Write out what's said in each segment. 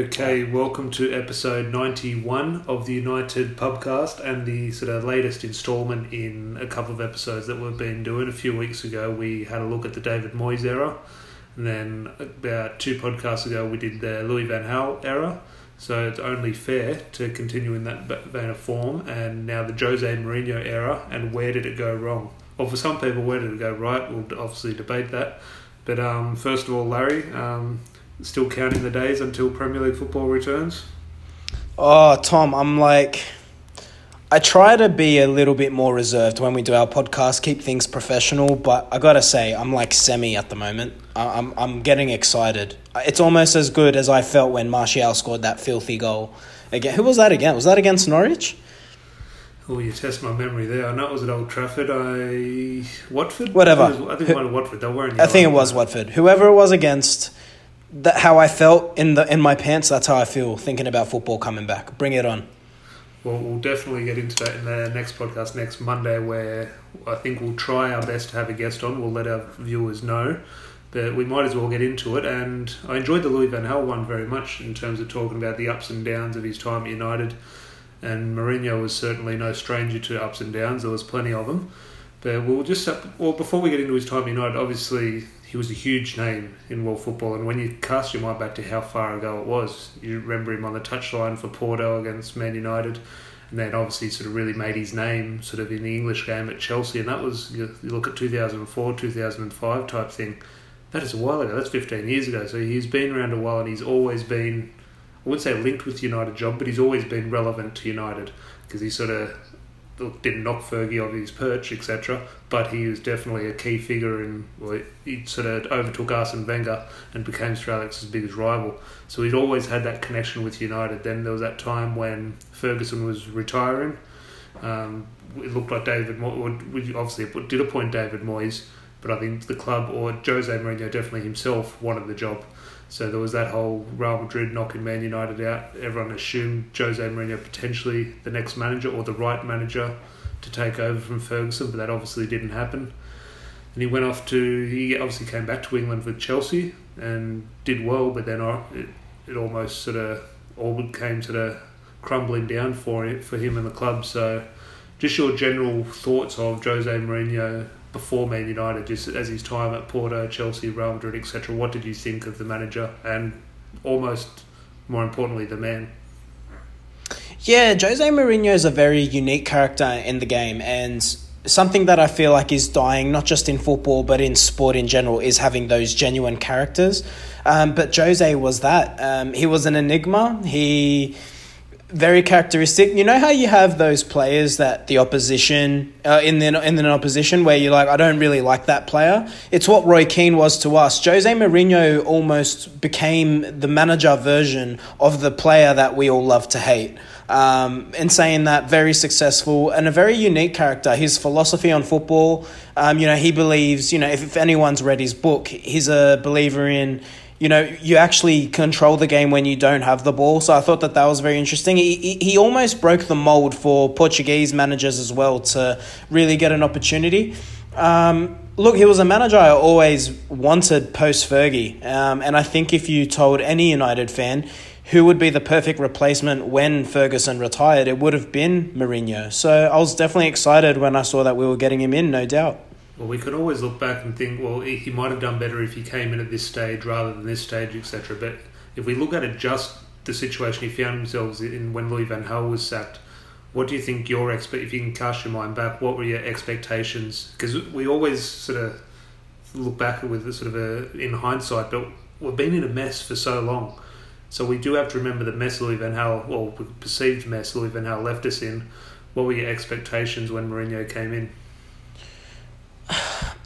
Okay, welcome to episode 91 of the United Pubcast and the sort of latest instalment in a couple of episodes that we've been doing. A few weeks ago, we had a look at the David Moyes era, and then about two podcasts ago, we did the Louis Van Gaal era. So it's only fair to continue in that vein of form, and now the Jose Mourinho era, and where did it go wrong? Well, for some people, where did it go right? We'll obviously debate that. But um, first of all, Larry, um, still counting the days until Premier League football returns? Oh, Tom, I'm like, I try to be a little bit more reserved when we do our podcast, keep things professional, but I gotta say, I'm like semi at the moment. I'm, I'm getting excited. It's almost as good as I felt when Martial scored that filthy goal again. Who was that again? Was that against Norwich? Oh, you test my memory there. I know it was at Old Trafford. I Watford. Whatever. I think it, was, I think it was Watford. They were I think it was Watford. Whoever it was against, that how I felt in the in my pants. That's how I feel thinking about football coming back. Bring it on. Well, we'll definitely get into that in the next podcast next Monday, where I think we'll try our best to have a guest on. We'll let our viewers know, but we might as well get into it. And I enjoyed the Louis Van Gaal one very much in terms of talking about the ups and downs of his time at United. And Mourinho was certainly no stranger to ups and downs. There was plenty of them. But we'll just well before we get into his time at United, obviously he was a huge name in world football. And when you cast your mind back to how far ago it was, you remember him on the touchline for Porto against Man United. And then obviously sort of really made his name sort of in the English game at Chelsea. And that was, you look at 2004, 2005 type thing. That is a while ago. That's 15 years ago. So he's been around a while and he's always been, I wouldn't say linked with United job, but he's always been relevant to United because he sort of didn't knock Fergie off his perch, etc. But he was definitely a key figure in. Well, he sort of overtook Arsene Wenger and became Sir Alex's biggest rival. So he'd always had that connection with United. Then there was that time when Ferguson was retiring. Um, it looked like David. Moyes, obviously did appoint David Moyes, but I think the club or Jose Mourinho definitely himself wanted the job. So there was that whole Real Madrid knocking Man United out. Everyone assumed Jose Mourinho potentially the next manager or the right manager to take over from Ferguson, but that obviously didn't happen. And he went off to he obviously came back to England with Chelsea and did well, but then it, it almost sort of all came to the crumbling down for it for him and the club. So, just your general thoughts of Jose Mourinho before Man United, just as his time at Porto, Chelsea, Real Madrid, etc. What did you think of the manager and almost more importantly, the man? Yeah, Jose Mourinho is a very unique character in the game and something that I feel like is dying, not just in football, but in sport in general, is having those genuine characters. Um, but Jose was that. Um, he was an enigma. He very characteristic. You know how you have those players that the opposition uh, in the in an opposition where you're like, I don't really like that player. It's what Roy Keane was to us. Jose Mourinho almost became the manager version of the player that we all love to hate. Um, in saying that, very successful and a very unique character. His philosophy on football, um, you know, he believes, you know, if, if anyone's read his book, he's a believer in you know, you actually control the game when you don't have the ball. So I thought that that was very interesting. He, he, almost broke the mold for Portuguese managers as well to really get an opportunity. Um, look, he was a manager I always wanted post Fergie. Um, and I think if you told any United fan who would be the perfect replacement when Ferguson retired, it would have been Mourinho. So I was definitely excited when I saw that we were getting him in, no doubt. Well, we could always look back and think, well, he might have done better if he came in at this stage rather than this stage, etc. But if we look at it just the situation he found himself in when Louis Van Gaal was sacked, what do you think your expect? If you can cast your mind back, what were your expectations? Because we always sort of look back with sort of a in hindsight, but we've been in a mess for so long. So we do have to remember the mess Louis Van Gaal, or perceived mess Louis Van Gaal left us in. What were your expectations when Mourinho came in?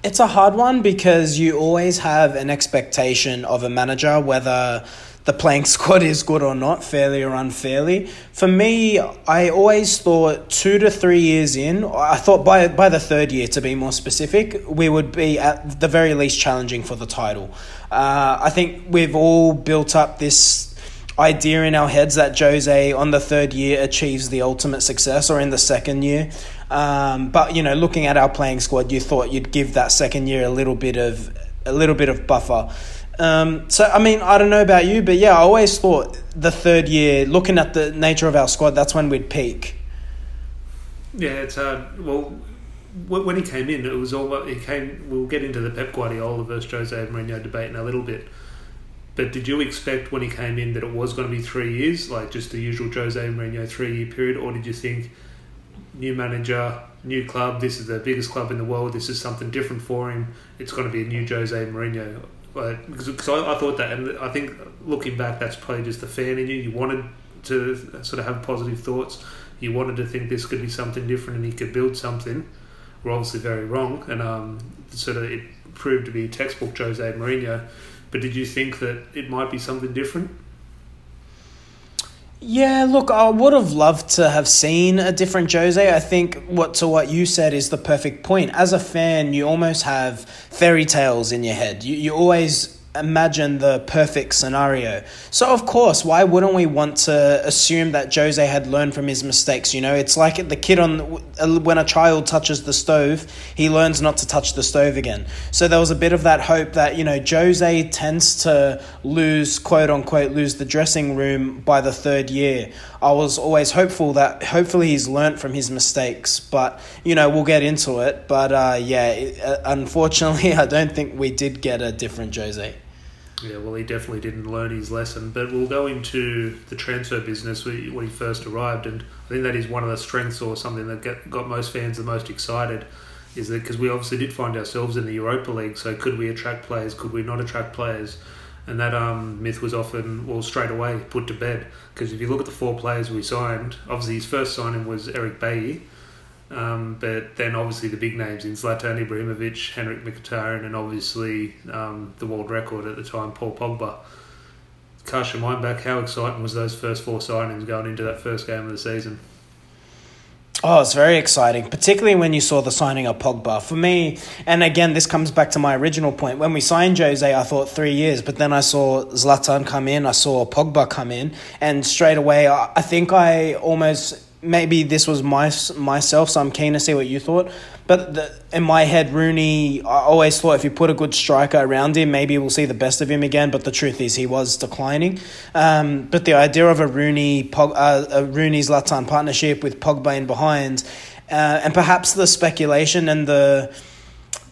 It's a hard one because you always have an expectation of a manager, whether the playing squad is good or not, fairly or unfairly. For me, I always thought two to three years in, I thought by by the third year, to be more specific, we would be at the very least challenging for the title. Uh, I think we've all built up this idea in our heads that Jose on the third year achieves the ultimate success, or in the second year. Um, but you know, looking at our playing squad, you thought you'd give that second year a little bit of a little bit of buffer. Um, so I mean, I don't know about you, but yeah, I always thought the third year, looking at the nature of our squad, that's when we'd peak. Yeah, it's hard. Well, when he came in, it was all he came. We'll get into the Pep Guardiola versus Jose Mourinho debate in a little bit. But did you expect when he came in that it was going to be three years, like just the usual Jose Mourinho three year period, or did you think new manager, new club, this is the biggest club in the world, this is something different for him, it's going to be a new Jose Mourinho? Like, because, because I, I thought that, and I think looking back, that's probably just the fan in you. You wanted to sort of have positive thoughts. You wanted to think this could be something different and he could build something. We're obviously very wrong, and um, sort of it proved to be textbook Jose Mourinho. But did you think that it might be something different? Yeah, look, I would have loved to have seen a different Jose. I think what to what you said is the perfect point. As a fan, you almost have fairy tales in your head. You you always imagine the perfect scenario. So of course, why wouldn't we want to assume that Jose had learned from his mistakes? You know, it's like the kid on when a child touches the stove, he learns not to touch the stove again. So there was a bit of that hope that you know Jose tends to lose quote unquote lose the dressing room by the third year. I was always hopeful that hopefully he's learned from his mistakes, but you know we'll get into it. But uh, yeah, uh, unfortunately, I don't think we did get a different Jose. Yeah, well, he definitely didn't learn his lesson. But we'll go into the transfer business when he first arrived, and I think that is one of the strengths or something that got most fans the most excited. Is that because we obviously did find ourselves in the Europa League, so could we attract players? Could we not attract players? And that um, myth was often, well, straight away put to bed. Because if you look at the four players we signed, obviously his first signing was Eric Bailly, um, but then obviously the big names in Zlatan Ibrahimovic, Henrikh Mkhitaryan, and obviously um, the world record at the time, Paul Pogba. Cast your mind back, how exciting was those first four signings going into that first game of the season? Oh, it's very exciting, particularly when you saw the signing of Pogba. For me, and again, this comes back to my original point. When we signed Jose, I thought three years, but then I saw Zlatan come in, I saw Pogba come in, and straight away, I think I almost maybe this was my myself, so I'm keen to see what you thought. But the, in my head, Rooney, I always thought if you put a good striker around him, maybe we'll see the best of him again. But the truth is, he was declining. Um, but the idea of a Rooney, Pog, uh, a Rooney Zlatan partnership with Pogba in behind, uh, and perhaps the speculation and the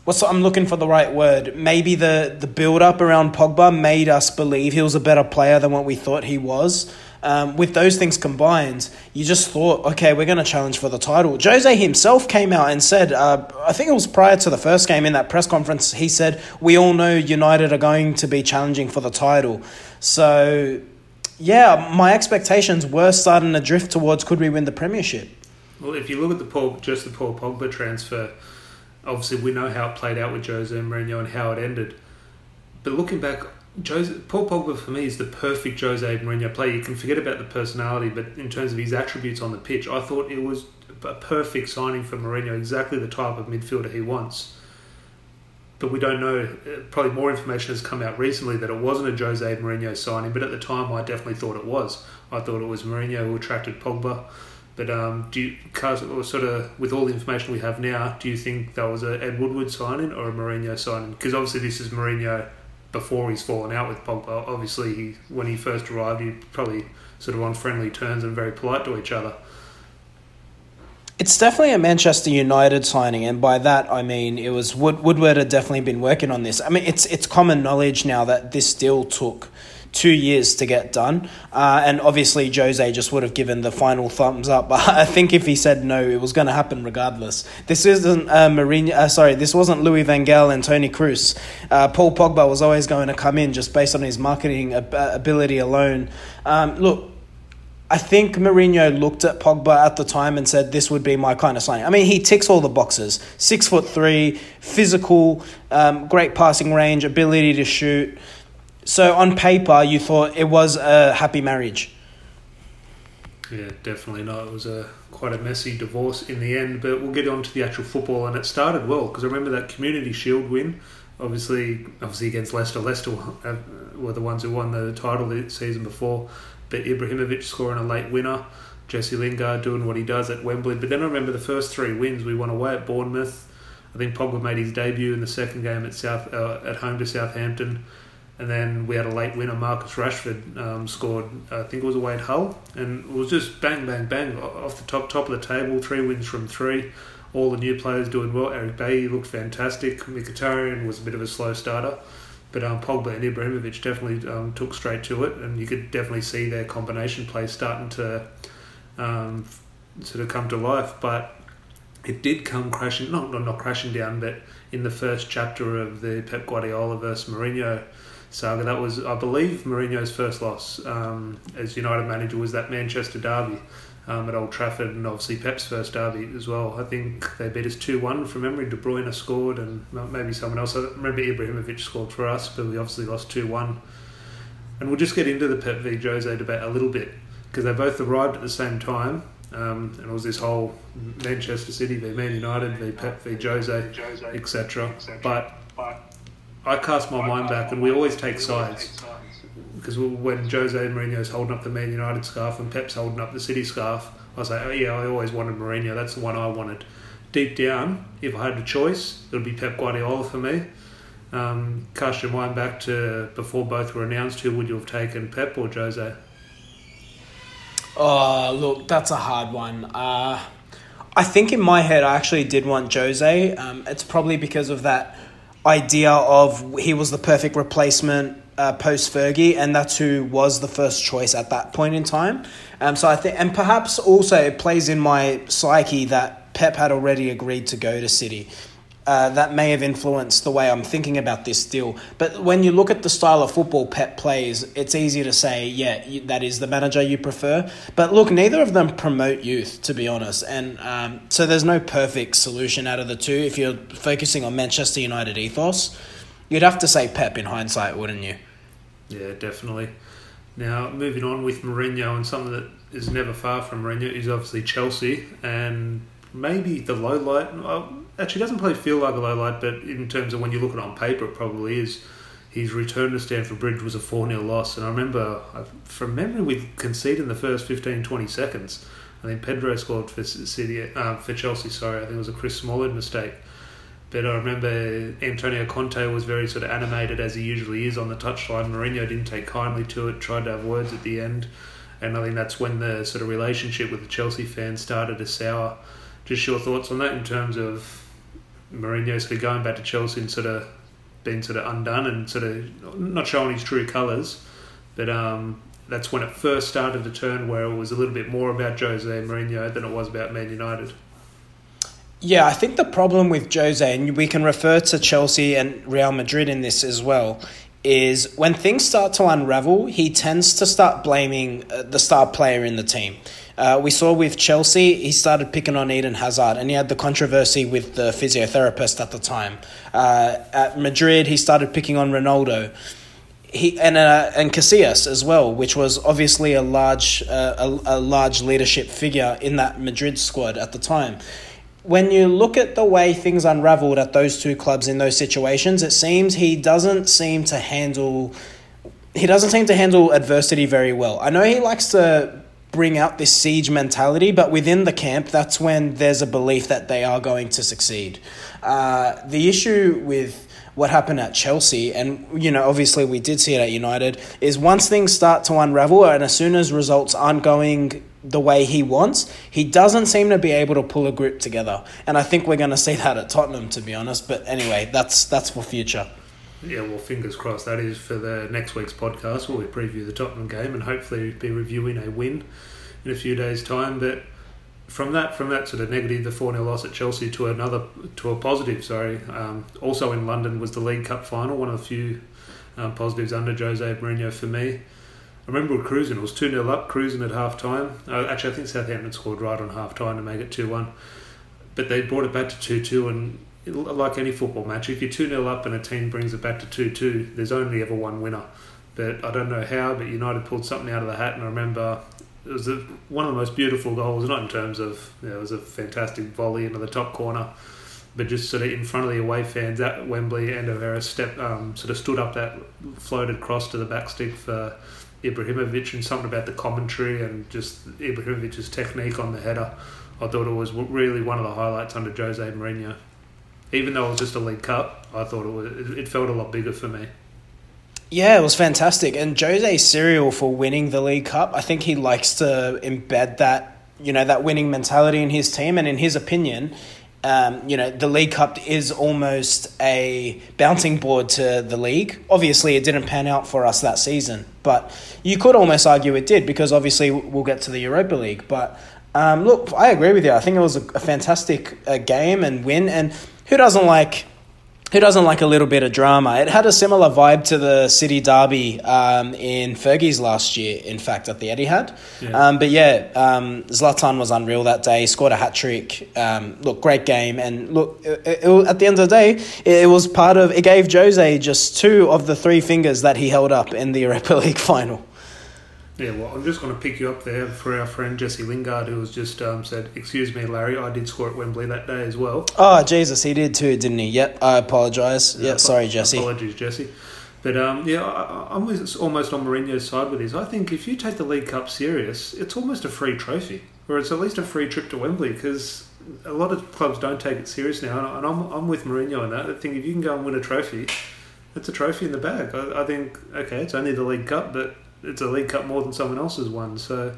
what's I'm looking for the right word. Maybe the the build up around Pogba made us believe he was a better player than what we thought he was. Um, with those things combined, you just thought, okay, we're going to challenge for the title. Jose himself came out and said, uh, I think it was prior to the first game in that press conference, he said, we all know United are going to be challenging for the title. So, yeah, my expectations were starting to drift towards could we win the Premiership? Well, if you look at the Paul, just the Paul Pogba transfer, obviously we know how it played out with Jose Mourinho and how it ended. But looking back, Jose, Paul Pogba for me is the perfect Jose Mourinho player. You can forget about the personality, but in terms of his attributes on the pitch, I thought it was a perfect signing for Mourinho. Exactly the type of midfielder he wants. But we don't know. Uh, probably more information has come out recently that it wasn't a Jose Mourinho signing. But at the time, I definitely thought it was. I thought it was Mourinho who attracted Pogba. But um, do you, sort of with all the information we have now, do you think that was a Ed Woodward signing or a Mourinho signing? Because obviously this is Mourinho before he's fallen out with Pogba. Obviously, he, when he first arrived, he probably sort of on friendly terms and very polite to each other. It's definitely a Manchester United signing, and by that I mean it was Wood, Woodward had definitely been working on this. I mean, it's it's common knowledge now that this deal took two years to get done. Uh, and obviously, Jose just would have given the final thumbs up. But I think if he said no, it was going to happen regardless. This isn't uh, Mourinho, uh, sorry, this wasn't Louis Van Gaal and Toni Kroos. Uh, Paul Pogba was always going to come in just based on his marketing ab- ability alone. Um, look, I think Mourinho looked at Pogba at the time and said, "This would be my kind of signing." I mean, he ticks all the boxes: six foot three, physical, um, great passing range, ability to shoot. So on paper, you thought it was a happy marriage. Yeah, definitely not. It was a quite a messy divorce in the end, but we'll get on to the actual football, and it started well because I remember that Community Shield win. Obviously, obviously against Leicester. Leicester were the ones who won the title the season before, but Ibrahimovic scoring a late winner. Jesse Lingard doing what he does at Wembley. But then I remember the first three wins. We won away at Bournemouth. I think Pogba made his debut in the second game at South uh, at home to Southampton And then we had a late winner, Marcus Rashford, um, scored, I think it was away at Hull. And it was just bang, bang, bang off the top top of the table, three wins from three. All the new players doing well. Eric Bailly looked fantastic. Mkhitaryan was a bit of a slow starter. But um, Pogba and Ibrahimovic definitely um, took straight to it, and you could definitely see their combination play starting to um, sort of come to life. But it did come crashing, not, not not crashing down, but in the first chapter of the Pep Guardiola versus Mourinho saga, that was, I believe, Mourinho's first loss um, as United manager was that Manchester derby um, at Old Trafford, and obviously Pep's first derby as well. I think they beat us 2 1 from memory. De Bruyne scored, and maybe someone else. I remember Ibrahimovic scored for us, but we obviously lost 2 1. And we'll just get into the Pep v Jose debate a little bit because they both arrived at the same time. Um, and it was this whole Manchester City v Man United v Pep v Jose, etc. But I cast my mind back, and we always take sides because when Jose Mourinho's holding up the Man United scarf and Pep's holding up the City scarf, I like, oh yeah, I always wanted Mourinho. That's the one I wanted. Deep down, if I had a choice, it would be Pep Guardiola for me. Um, cast your mind back to before both were announced. Who would you have taken, Pep or Jose? Oh, look, that's a hard one. Uh, I think in my head, I actually did want Jose. Um, it's probably because of that idea of he was the perfect replacement uh, post Fergie, and that's who was the first choice at that point in time. Um, so I think, and perhaps also it plays in my psyche that Pep had already agreed to go to City. Uh, that may have influenced the way I'm thinking about this deal. But when you look at the style of football Pep plays, it's easy to say, yeah, that is the manager you prefer. But look, neither of them promote youth, to be honest. And um, so there's no perfect solution out of the two. If you're focusing on Manchester United ethos, you'd have to say Pep in hindsight, wouldn't you? Yeah, definitely. Now, moving on with Mourinho, and something that is never far from Mourinho is obviously Chelsea, and maybe the low light. Well, actually, doesn't probably feel like a low light, but in terms of when you look at it on paper, it probably is. His return to Stamford Bridge was a 4 0 loss, and I remember, from memory, we conceded in the first 15 20 seconds. I think Pedro scored for City, uh, for Chelsea. Sorry, I think it was a Chris Smalling mistake. But I remember Antonio Conte was very sort of animated as he usually is on the touchline. Mourinho didn't take kindly to it, tried to have words at the end. And I think that's when the sort of relationship with the Chelsea fans started to sour. Just your thoughts on that in terms of Mourinho sort of going back to Chelsea and sort of being sort of undone and sort of not showing his true colours. But um, that's when it first started to turn where it was a little bit more about Jose Mourinho than it was about Man United. Yeah, I think the problem with Jose, and we can refer to Chelsea and Real Madrid in this as well, is when things start to unravel, he tends to start blaming uh, the star player in the team. Uh, we saw with Chelsea, he started picking on Eden Hazard, and he had the controversy with the physiotherapist at the time. Uh, at Madrid, he started picking on Ronaldo. He and uh, and Casillas as well, which was obviously a large uh, a, a large leadership figure in that Madrid squad at the time when you look at the way things unraveled at those two clubs in those situations, it seems he doesn't seem to handle he doesn't seem to handle adversity very well. I know he likes to bring out this siege mentality, but within the camp, that's when there's a belief that they are going to succeed. Uh, the issue with what happened at Chelsea, and you know, obviously we did see it at United, is once things start to unravel, and as soon as results aren't going the way he wants, he doesn't seem to be able to pull a group together. And I think we're going to see that at Tottenham, to be honest. But anyway, that's that's for future. Yeah, well, fingers crossed. That is for the next week's podcast where we preview the Tottenham game and hopefully be reviewing a win in a few days' time. But from that, from that sort of negative, the four 0 loss at Chelsea to another to a positive. Sorry, um, also in London was the League Cup final, one of the few um, positives under Jose Mourinho for me. I remember cruising. It was 2 0 up, cruising at half time. Uh, actually, I think Southampton scored right on half time to make it 2 1. But they brought it back to 2 2. And like any football match, if you're 2 0 up and a team brings it back to 2 2, there's only ever one winner. But I don't know how, but United pulled something out of the hat. And I remember it was a, one of the most beautiful goals, not in terms of, you know, it was a fantastic volley into the top corner but just sort of in front of the away fans at Wembley and Herrera step um, sort of stood up that floated cross to the back stick for Ibrahimovic and something about the commentary and just Ibrahimovic's technique on the header. I thought it was really one of the highlights under Jose Mourinho. Even though it was just a League Cup, I thought it was it felt a lot bigger for me. Yeah, it was fantastic. And Jose's serial for winning the League Cup, I think he likes to embed that, you know, that winning mentality in his team. And in his opinion, um, you know, the League Cup is almost a bouncing board to the league. Obviously, it didn't pan out for us that season, but you could almost argue it did because obviously we'll get to the Europa League. But um, look, I agree with you. I think it was a, a fantastic uh, game and win. And who doesn't like who doesn't like a little bit of drama? It had a similar vibe to the City Derby um, in Fergie's last year, in fact, at the Etihad. Yeah. Um, but yeah, um, Zlatan was unreal that day, scored a hat trick. Um, look, great game. And look, it, it, at the end of the day, it, it, was part of, it gave Jose just two of the three fingers that he held up in the Europa League final. Yeah, well, I'm just going to pick you up there for our friend Jesse Lingard, who has just um, said, "Excuse me, Larry, I did score at Wembley that day as well." Oh Jesus, he did too, didn't he? Yep, I apologise. Yeah, yep, sorry, Jesse. Apologies, Jesse. But um, yeah, I, am almost on Mourinho's side with this. I think if you take the League Cup serious, it's almost a free trophy, or it's at least a free trip to Wembley because a lot of clubs don't take it serious now, and I'm, I'm with Mourinho on that. I think if you can go and win a trophy, it's a trophy in the bag. I, I think okay, it's only the League Cup, but it's a League Cup more than someone else's one. So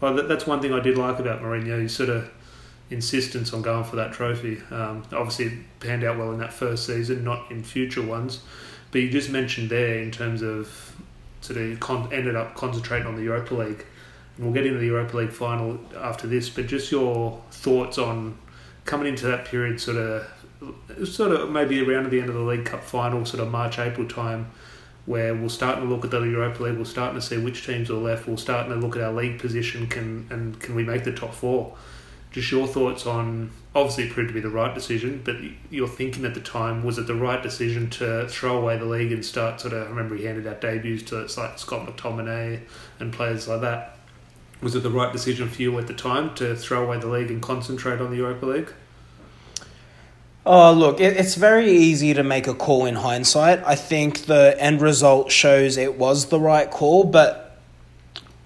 well, that, that's one thing I did like about Mourinho. His sort of insistence on going for that trophy. Um, obviously, it panned out well in that first season, not in future ones. But you just mentioned there in terms of sort of con- ended up concentrating on the Europa League. And we'll get into the Europa League final after this. But just your thoughts on coming into that period, sort of, sort of maybe around the end of the League Cup final, sort of March April time where we're starting to look at the Europa League, we're starting to see which teams are left, we're starting to look at our league position, can and can we make the top four? Just your thoughts on obviously it proved to be the right decision, but your thinking at the time was it the right decision to throw away the league and start sort of? I remember he handed out debuts to it's like Scott McTominay and players like that. Was it the right decision for you at the time to throw away the league and concentrate on the Europa League? Oh, look, it, it's very easy to make a call in hindsight. I think the end result shows it was the right call, but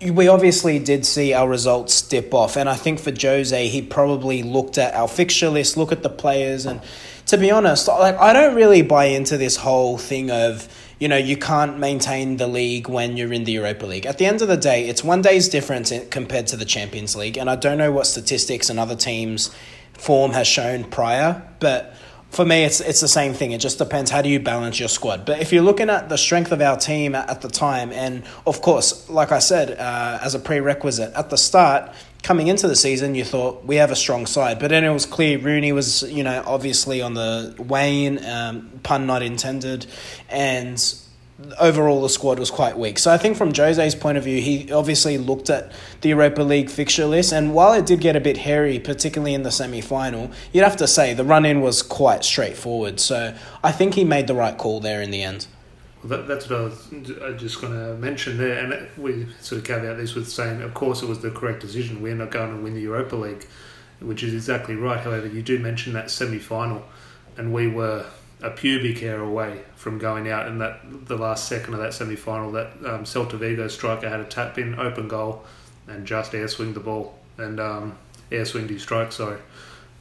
we obviously did see our results dip off. And I think for Jose, he probably looked at our fixture list, look at the players, and to be honest, like I don't really buy into this whole thing of you know you can't maintain the league when you're in the Europa League. At the end of the day, it's one day's difference compared to the Champions League, and I don't know what statistics and other teams form has shown prior. But for me, it's it's the same thing. It just depends how do you balance your squad. But if you're looking at the strength of our team at the time, and of course, like I said, uh, as a prerequisite at the start, coming into the season, you thought we have a strong side. But then it was clear Rooney was, you know, obviously on the wane, um, pun not intended, and overall the squad was quite weak. So I think from Jose's point of view, he obviously looked at the Europa League fixture list, and while it did get a bit hairy, particularly in the semi final, you'd have to say the run in was quite straightforward. So I think he made the right call there in the end. Well, that, that's what I was just going to mention there, and we sort of caveat this with saying, of course, it was the correct decision. We're not going to win the Europa League, which is exactly right. However, you do mention that semi final, and we were a pubic hair away from going out in that the last second of that semi final. That um, Celta Vigo striker had a tap in, open goal, and just air swinged the ball and um, air swinged his strike. Sorry,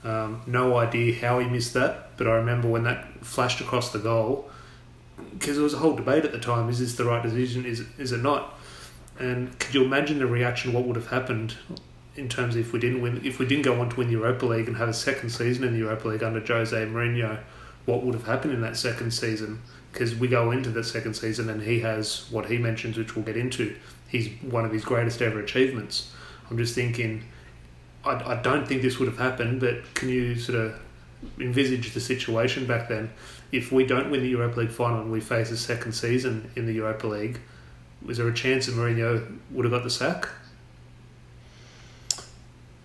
um, no idea how he missed that, but I remember when that flashed across the goal because there was a whole debate at the time: is this the right decision? Is is it not? And could you imagine the reaction? What would have happened in terms of if we didn't win, if we didn't go on to win the Europa League and have a second season in the Europa League under Jose Mourinho? What would have happened in that second season because we go into the second season and he has what he mentions, which we'll get into. He's one of his greatest ever achievements. I'm just thinking, I, I don't think this would have happened, but can you sort of envisage the situation back then? If we don't win the Europa League final and we face a second season in the Europa League, was there a chance that Mourinho would have got the sack?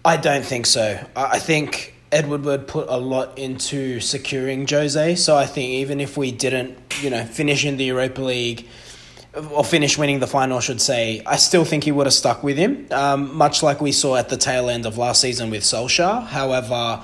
I don't think so. I think Ed Woodward put a lot into securing Jose. So I think even if we didn't, you know, finish in the Europa League or finish winning the final, should say, I still think he would have stuck with him, um, much like we saw at the tail end of last season with Solskjaer. However,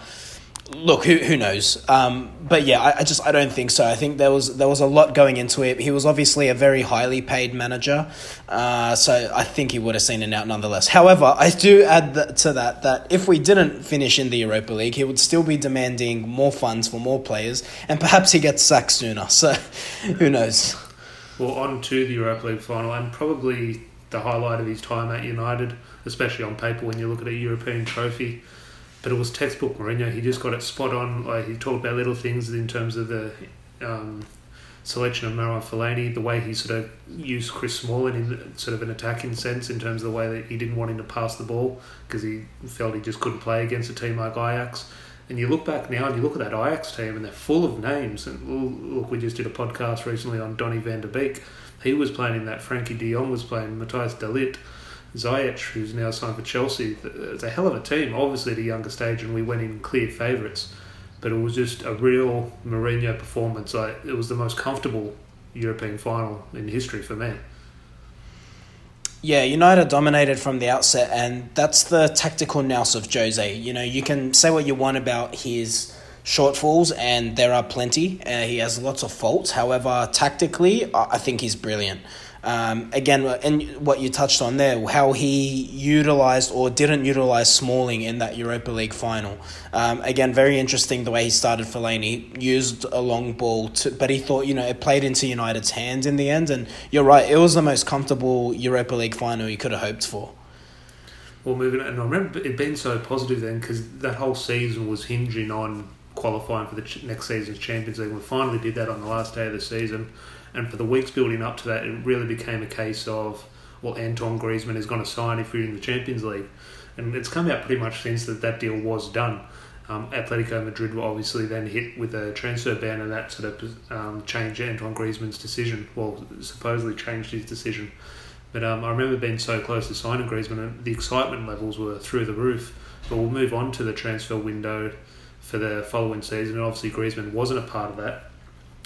look, who who knows? Um, but yeah, I, I, just I don't think so. I think there was there was a lot going into it. He was obviously a very highly paid manager, uh, so I think he would have seen it out nonetheless. However, I do add to that that if we didn't finish in the Europa League, he would still be demanding more funds for more players, and perhaps he gets sacked sooner. So, who knows? Well, on to the Europa League final, and probably the highlight of his time at United, especially on paper when you look at a European trophy. But it was textbook Mourinho. He just got it spot on. Like he talked about little things in terms of the um, selection of Marouane Fellaini, the way he sort of used Chris Smalling in sort of an attacking sense in terms of the way that he didn't want him to pass the ball because he felt he just couldn't play against a team like Ajax. And you look back now and you look at that Ajax team and they're full of names. And look, we just did a podcast recently on Donny van der Beek. He was playing in that. Frenkie de Jong was playing. Matthijs de Ligt. Ziyech, who's now signed for Chelsea. It's a hell of a team, obviously at a younger stage, and we went in clear favourites. But it was just a real Mourinho performance. Like it was the most comfortable European final in history for me. Yeah, United dominated from the outset, and that's the tactical nous of Jose. You know, you can say what you want about his shortfalls, and there are plenty. Uh, he has lots of faults. However, tactically, I think he's brilliant. Um, again, and what you touched on there, how he utilized or didn't utilize Smalling in that Europa League final. Um, again, very interesting the way he started Fellaini, used a long ball, to, but he thought, you know, it played into United's hands in the end. And you're right, it was the most comfortable Europa League final you could have hoped for. Well, moving, and I remember it being so positive then because that whole season was hinging on qualifying for the next season's Champions League. We finally did that on the last day of the season and for the weeks building up to that, it really became a case of, well, Antoine Griezmann is going to sign if we're in the Champions League. And it's come out pretty much since that that deal was done. Um, Atletico Madrid were obviously then hit with a transfer ban, and that sort of um, changed Antoine Griezmann's decision. Well, supposedly changed his decision. But um, I remember being so close to signing Griezmann, and the excitement levels were through the roof. But we'll move on to the transfer window for the following season, and obviously Griezmann wasn't a part of that.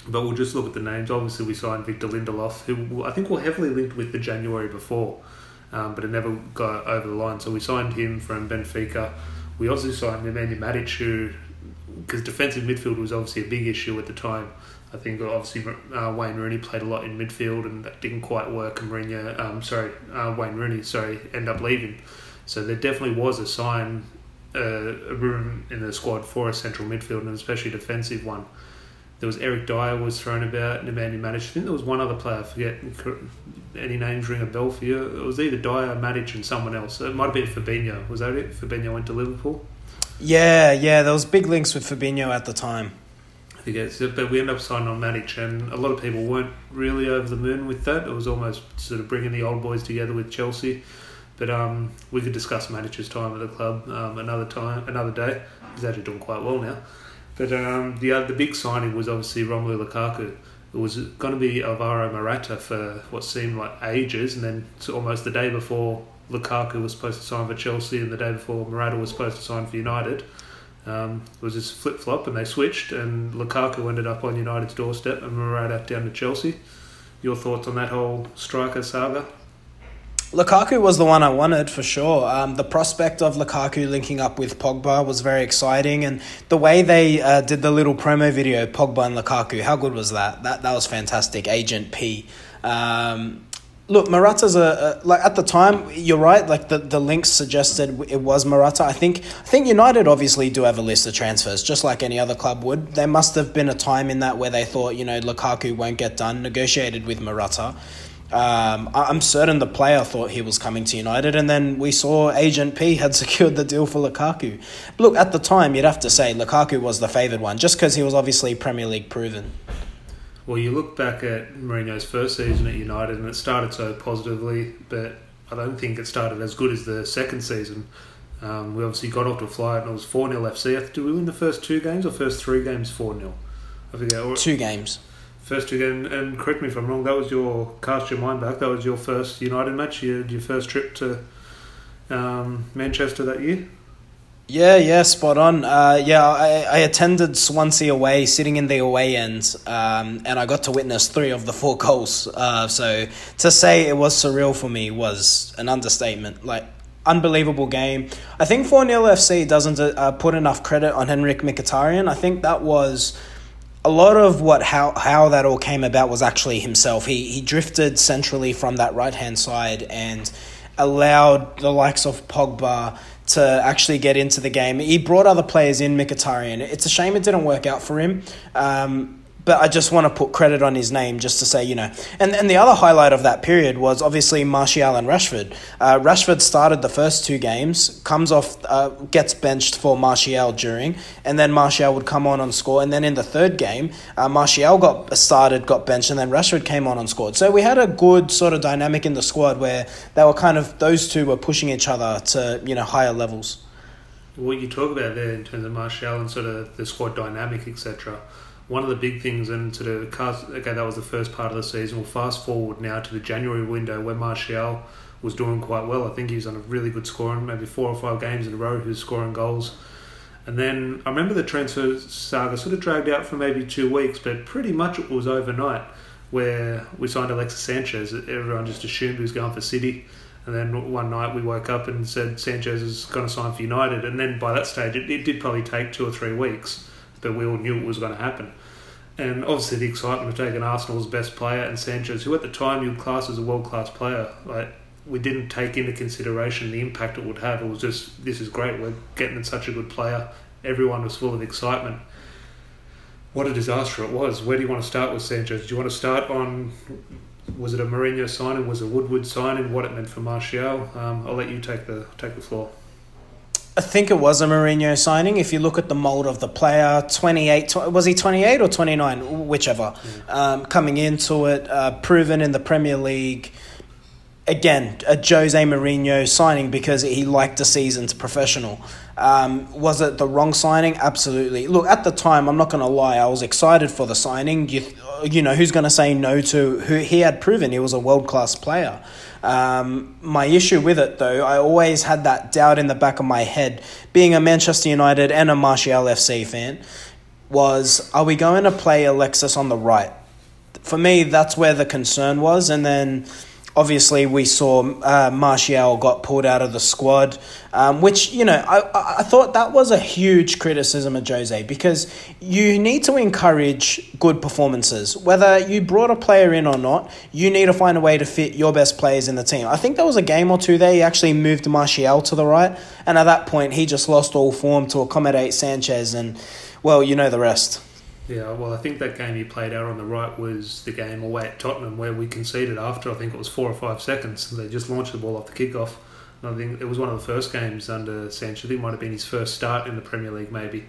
But we'll just look at the names. Obviously, we signed Victor Lindelof, who I think were heavily linked with the January before, um, but it never got over the line. So we signed him from Benfica. We also signed Nemanja Matic, who, because defensive midfield was obviously a big issue at the time. I think obviously uh, Wayne Rooney played a lot in midfield and that didn't quite work. And Mourinho, um, sorry, uh, Wayne Rooney, sorry, end up leaving. So there definitely was a sign, uh, a room in the squad for a central midfield and especially defensive one. There was Eric Dier was thrown about, Nemanja Matic. I think there was one other player. I forget any names ring a bell for you. It was either Dier, Matic, and someone else. It might have been Fabinho. Was that it? Fabinho went to Liverpool. Yeah, yeah. There was big links with Fabinho at the time. I think it's, but we ended up signing on Matic, and a lot of people weren't really over the moon with that. It was almost sort of bringing the old boys together with Chelsea. But um, we could discuss Matic's time at the club um, another time, another day. He's actually doing quite well now. But um, the the big signing was obviously Romelu Lukaku. It was going to be Alvaro Morata for what seemed like ages, and then almost the day before Lukaku was supposed to sign for Chelsea, and the day before Morata was supposed to sign for United. Um, it was this flip flop, and they switched, and Lukaku ended up on United's doorstep, and Morata down to Chelsea. Your thoughts on that whole striker saga? Lukaku was the one I wanted for sure. Um, the prospect of Lukaku linking up with Pogba was very exciting, and the way they uh, did the little promo video, Pogba and Lukaku, how good was that? That that was fantastic. Agent P. Um, look, Morata's a, a, like at the time. You're right. Like the, the links suggested it was Morata. I think I think United obviously do have a list of transfers, just like any other club would. There must have been a time in that where they thought you know Lukaku won't get done, negotiated with Morata. Um, I'm certain the player thought he was coming to United, and then we saw Agent P had secured the deal for Lukaku. Look, at the time, you'd have to say Lukaku was the favoured one, just because he was obviously Premier League proven. Well, you look back at Mourinho's first season at United, and it started so positively, but I don't think it started as good as the second season. Um, we obviously got off to a fly, and it was 4 0 FC. Did we win the first two games or first three games 4 0? I forget. Two games. First again, and correct me if I'm wrong. That was your cast your mind back. That was your first United match. Your your first trip to um, Manchester that year. Yeah, yeah, spot on. Uh, yeah, I, I attended Swansea away, sitting in the away end, um, and I got to witness three of the four goals. Uh, so to say it was surreal for me was an understatement. Like unbelievable game. I think 4 0 FC doesn't uh, put enough credit on Henrikh Mkhitaryan. I think that was a lot of what how how that all came about was actually himself. He he drifted centrally from that right hand side and allowed the likes of Pogba to actually get into the game. He brought other players in, Mkhitaryan. It's a shame it didn't work out for him. Um, but I just want to put credit on his name just to say, you know. And, and the other highlight of that period was obviously Martial and Rashford. Uh, Rashford started the first two games, comes off, uh, gets benched for Martial during, and then Martial would come on and score. And then in the third game, uh, Martial got started, got benched, and then Rashford came on and scored. So we had a good sort of dynamic in the squad where they were kind of, those two were pushing each other to, you know, higher levels. What you talk about there in terms of Martial and sort of the squad dynamic, etc one of the big things, and sort of okay, that was the first part of the season. We'll fast forward now to the January window where Martial was doing quite well. I think he was on a really good scoring, maybe four or five games in a row. Was scoring goals. And then I remember the transfer saga sort of dragged out for maybe two weeks, but pretty much it was overnight where we signed Alexis Sanchez. Everyone just assumed he was going for City. And then one night we woke up and said Sanchez is going to sign for United. And then by that stage, it, it did probably take two or three weeks but we all knew it was going to happen. And obviously, the excitement of taking Arsenal's best player and Sanchez, who at the time you'd class as a world class player, like we didn't take into consideration the impact it would have. It was just this is great. We're getting such a good player. Everyone was full of excitement. What a disaster it was. Where do you want to start with Sanchez? Do you want to start on was it a Mourinho signing? Was it Woodward signing? What it meant for Martial? Um, I'll let you take the take the floor. I think it was a Mourinho signing. If you look at the mold of the player, 28, was he 28 or 29? Whichever. Yeah. Um, coming into it, uh, proven in the Premier League. Again, a Jose Mourinho signing because he liked a seasoned professional. Um, was it the wrong signing? Absolutely. Look, at the time, I'm not going to lie, I was excited for the signing. You, you know, who's going to say no to who he had proven he was a world class player? Um, my issue with it, though, I always had that doubt in the back of my head, being a Manchester United and a Martial FC fan, was are we going to play Alexis on the right? For me, that's where the concern was, and then obviously we saw uh, Martial got pulled out of the squad, um, which you know I I thought that was a huge criticism of Jose because you need to encourage good performances, whether you brought a player in or not. You need to find a way to fit your best players in the team. I think there was a game or two there he actually moved Martial to the right, and at that point he just lost all form to accommodate Sanchez, and well you know the rest. Yeah, well, I think that game he played out on the right was the game away at Tottenham where we conceded after I think it was four or five seconds. They just launched the ball off the kickoff. And I think it was one of the first games under Sanchez. I think it might have been his first start in the Premier League, maybe.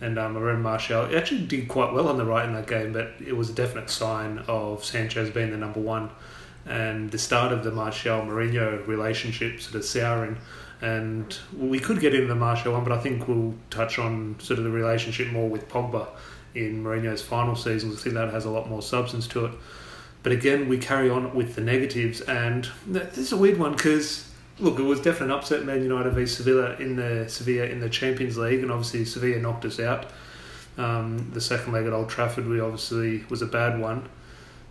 And um, I remember Martial actually did quite well on the right in that game, but it was a definite sign of Sanchez being the number one and the start of the Martial Mourinho relationship sort of souring. And we could get into the Martial one, but I think we'll touch on sort of the relationship more with Pogba in Mourinho's final seasons. I think that has a lot more substance to it. But again, we carry on with the negatives, and this is a weird one because look, it was definitely an upset. Man United v Sevilla in the Sevilla in the Champions League, and obviously Sevilla knocked us out. Um, the second leg at Old Trafford, we obviously was a bad one.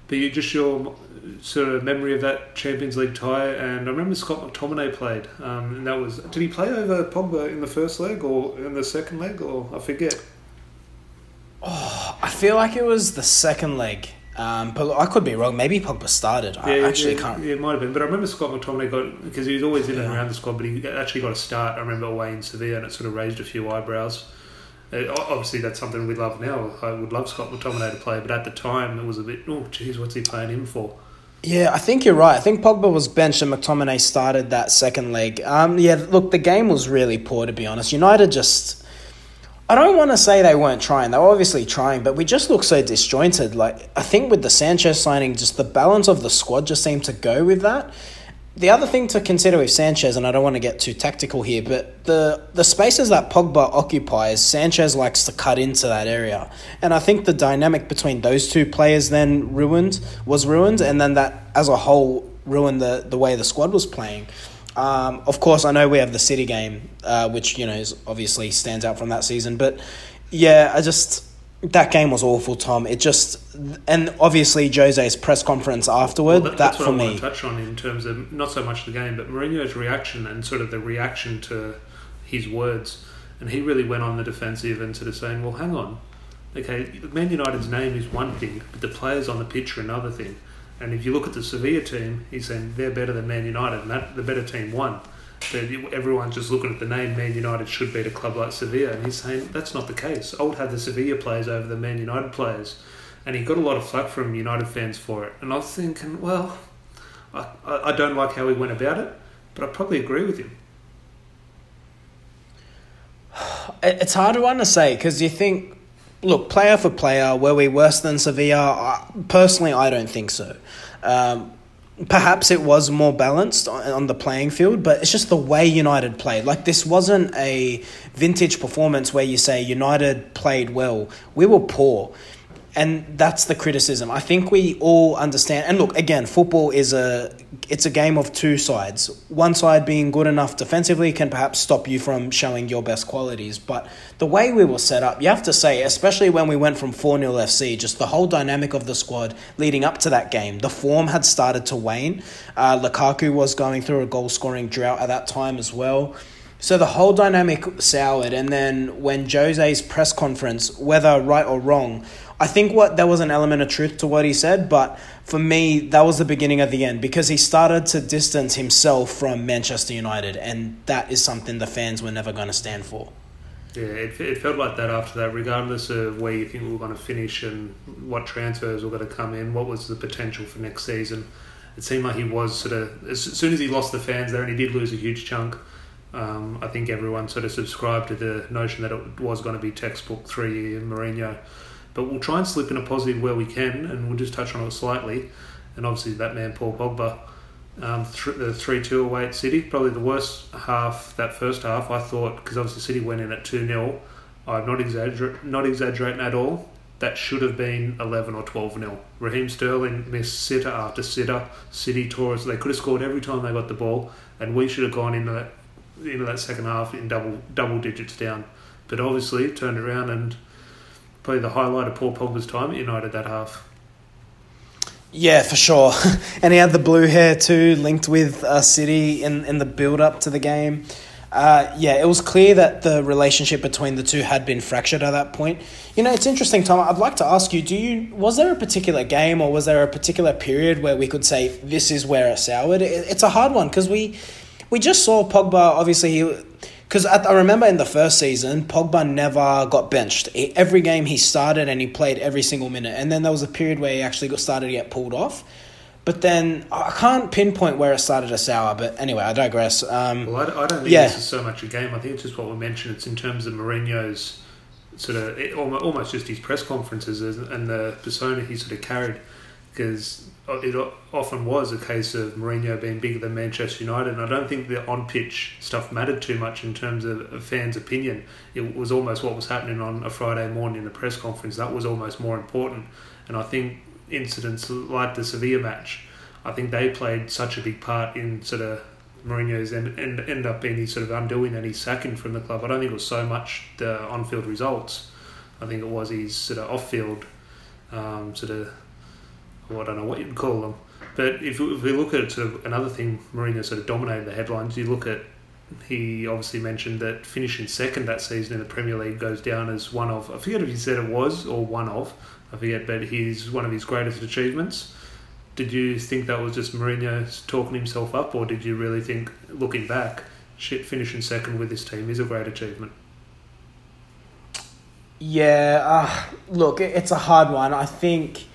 But you just your sort of memory of that Champions League tie, and I remember Scott McTominay played, um, and that was did he play over Pogba in the first leg or in the second leg, or I forget. Oh, I feel like it was the second leg. Um, but I could be wrong. Maybe Pogba started. I yeah, actually yeah, can't. Yeah, it might have been. But I remember Scott McTominay got because he was always in yeah. and around the squad, but he actually got a start. I remember away in Sevilla, and it sort of raised a few eyebrows. Uh, obviously, that's something we love now. I would love Scott McTominay to play, but at the time, it was a bit. Oh, geez, what's he playing him for? Yeah, I think you're right. I think Pogba was benched and McTominay started that second leg. Um, yeah, look, the game was really poor to be honest. United just I don't want to say they weren't trying. They were obviously trying, but we just look so disjointed. Like I think with the Sanchez signing, just the balance of the squad just seemed to go with that. The other thing to consider with Sanchez, and I don't want to get too tactical here, but the the spaces that Pogba occupies, Sanchez likes to cut into that area, and I think the dynamic between those two players then ruined was ruined, and then that as a whole ruined the the way the squad was playing. Um, of course, I know we have the City game, uh, which you know is obviously stands out from that season. But yeah, I just that game was awful, Tom. It just and obviously Jose's press conference afterward. Well, that, that's that for what I me. want to touch on in terms of not so much the game, but Mourinho's reaction and sort of the reaction to his words. And he really went on the defensive and sort of saying, "Well, hang on, okay, Man United's name is one thing, but the players on the pitch are another thing." And if you look at the Sevilla team, he's saying they're better than Man United, and that the better team won. But everyone's just looking at the name Man United should beat a club like Sevilla, and he's saying that's not the case. I would have the Sevilla players over the Man United players. and he got a lot of flack from United fans for it. And I was thinking, well, I, I don't like how he went about it, but I probably agree with him. It's hard one to say because you think, look, player for player, were we worse than Sevilla? Personally, I don't think so. Um, perhaps it was more balanced on the playing field, but it's just the way United played. Like, this wasn't a vintage performance where you say United played well. We were poor and that's the criticism. I think we all understand. And look, again, football is a it's a game of two sides. One side being good enough defensively can perhaps stop you from showing your best qualities. But the way we were set up, you have to say, especially when we went from 4 0 FC, just the whole dynamic of the squad leading up to that game, the form had started to wane. Uh, Lukaku was going through a goal scoring drought at that time as well. So the whole dynamic soured, and then when Jose's press conference, whether right or wrong, I think what there was an element of truth to what he said, but for me, that was the beginning of the end because he started to distance himself from Manchester United, and that is something the fans were never going to stand for. Yeah, it, it felt like that after that, regardless of where you think we were going to finish and what transfers were going to come in, what was the potential for next season. It seemed like he was sort of, as soon as he lost the fans there, and he did lose a huge chunk, um, I think everyone sort of subscribed to the notion that it was going to be textbook three year Mourinho. But we'll try and slip in a positive where we can, and we'll just touch on it slightly. And obviously, that man, Paul Pogba, um, th- the 3 2 away at City, probably the worst half, that first half, I thought, because obviously City went in at 2 0. I'm not, exagger- not exaggerating at all. That should have been 11 or 12 0. Raheem Sterling missed sitter after sitter. City tore us. They could have scored every time they got the ball, and we should have gone into that, into that second half in double double digits down. But obviously, turned around and probably the highlight of Paul Pogba's time at United that half. Yeah, for sure. and he had the blue hair too, linked with uh, City in, in the build up to the game. Uh, yeah, it was clear that the relationship between the two had been fractured at that point. You know, it's interesting, Tom. I'd like to ask you: Do you was there a particular game or was there a particular period where we could say this is where it soured? It, it's a hard one because we we just saw Pogba. Obviously, he because I remember in the first season, Pogba never got benched. Every game he started and he played every single minute. And then there was a period where he actually got started to get pulled off. But then I can't pinpoint where it started to sour. But anyway, I digress. Um, well, I, I don't think yeah. this is so much a game. I think it's just what we mentioned. It's in terms of Mourinho's sort of it, almost just his press conferences and the persona he sort of carried. Because it often was a case of Mourinho being bigger than Manchester United, and I don't think the on pitch stuff mattered too much in terms of a fans' opinion. It was almost what was happening on a Friday morning in the press conference that was almost more important. And I think incidents like the Sevilla match, I think they played such a big part in sort of Mourinho's end, end, up being sort of undoing his sacking from the club. I don't think it was so much the on field results. I think it was his sort of off field um, sort of well, I don't know what you'd call them. But if, if we look at sort of another thing, Mourinho sort of dominated the headlines. You look at he obviously mentioned that finishing second that season in the Premier League goes down as one of I forget if he said it was or one of I forget, but he's one of his greatest achievements. Did you think that was just Mourinho talking himself up, or did you really think, looking back, shit, finishing second with this team is a great achievement? Yeah, uh, look, it's a hard one. I think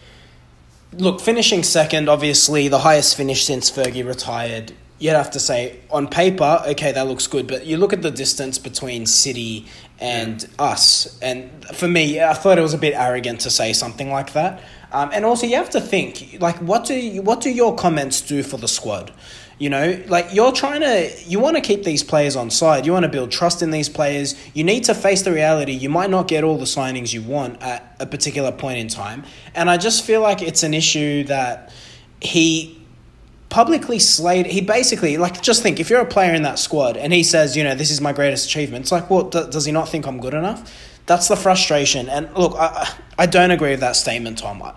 look, finishing second, obviously the highest finish since Fergie retired. You'd have to say on paper, okay, that looks good, but you look at the distance between City and yeah. us, and for me, I thought it was a bit arrogant to say something like that. Um, and also, you have to think, like, what do you, what do your comments do for the squad? You know, like you're trying to, you want to keep these players on side. You want to build trust in these players. You need to face the reality. You might not get all the signings you want at a particular point in time. And I just feel like it's an issue that he publicly slayed. He basically, like, just think if you're a player in that squad and he says, you know, this is my greatest achievement, it's like, well, d- does he not think I'm good enough? That's the frustration. And look, I, I don't agree with that statement, Tom. I,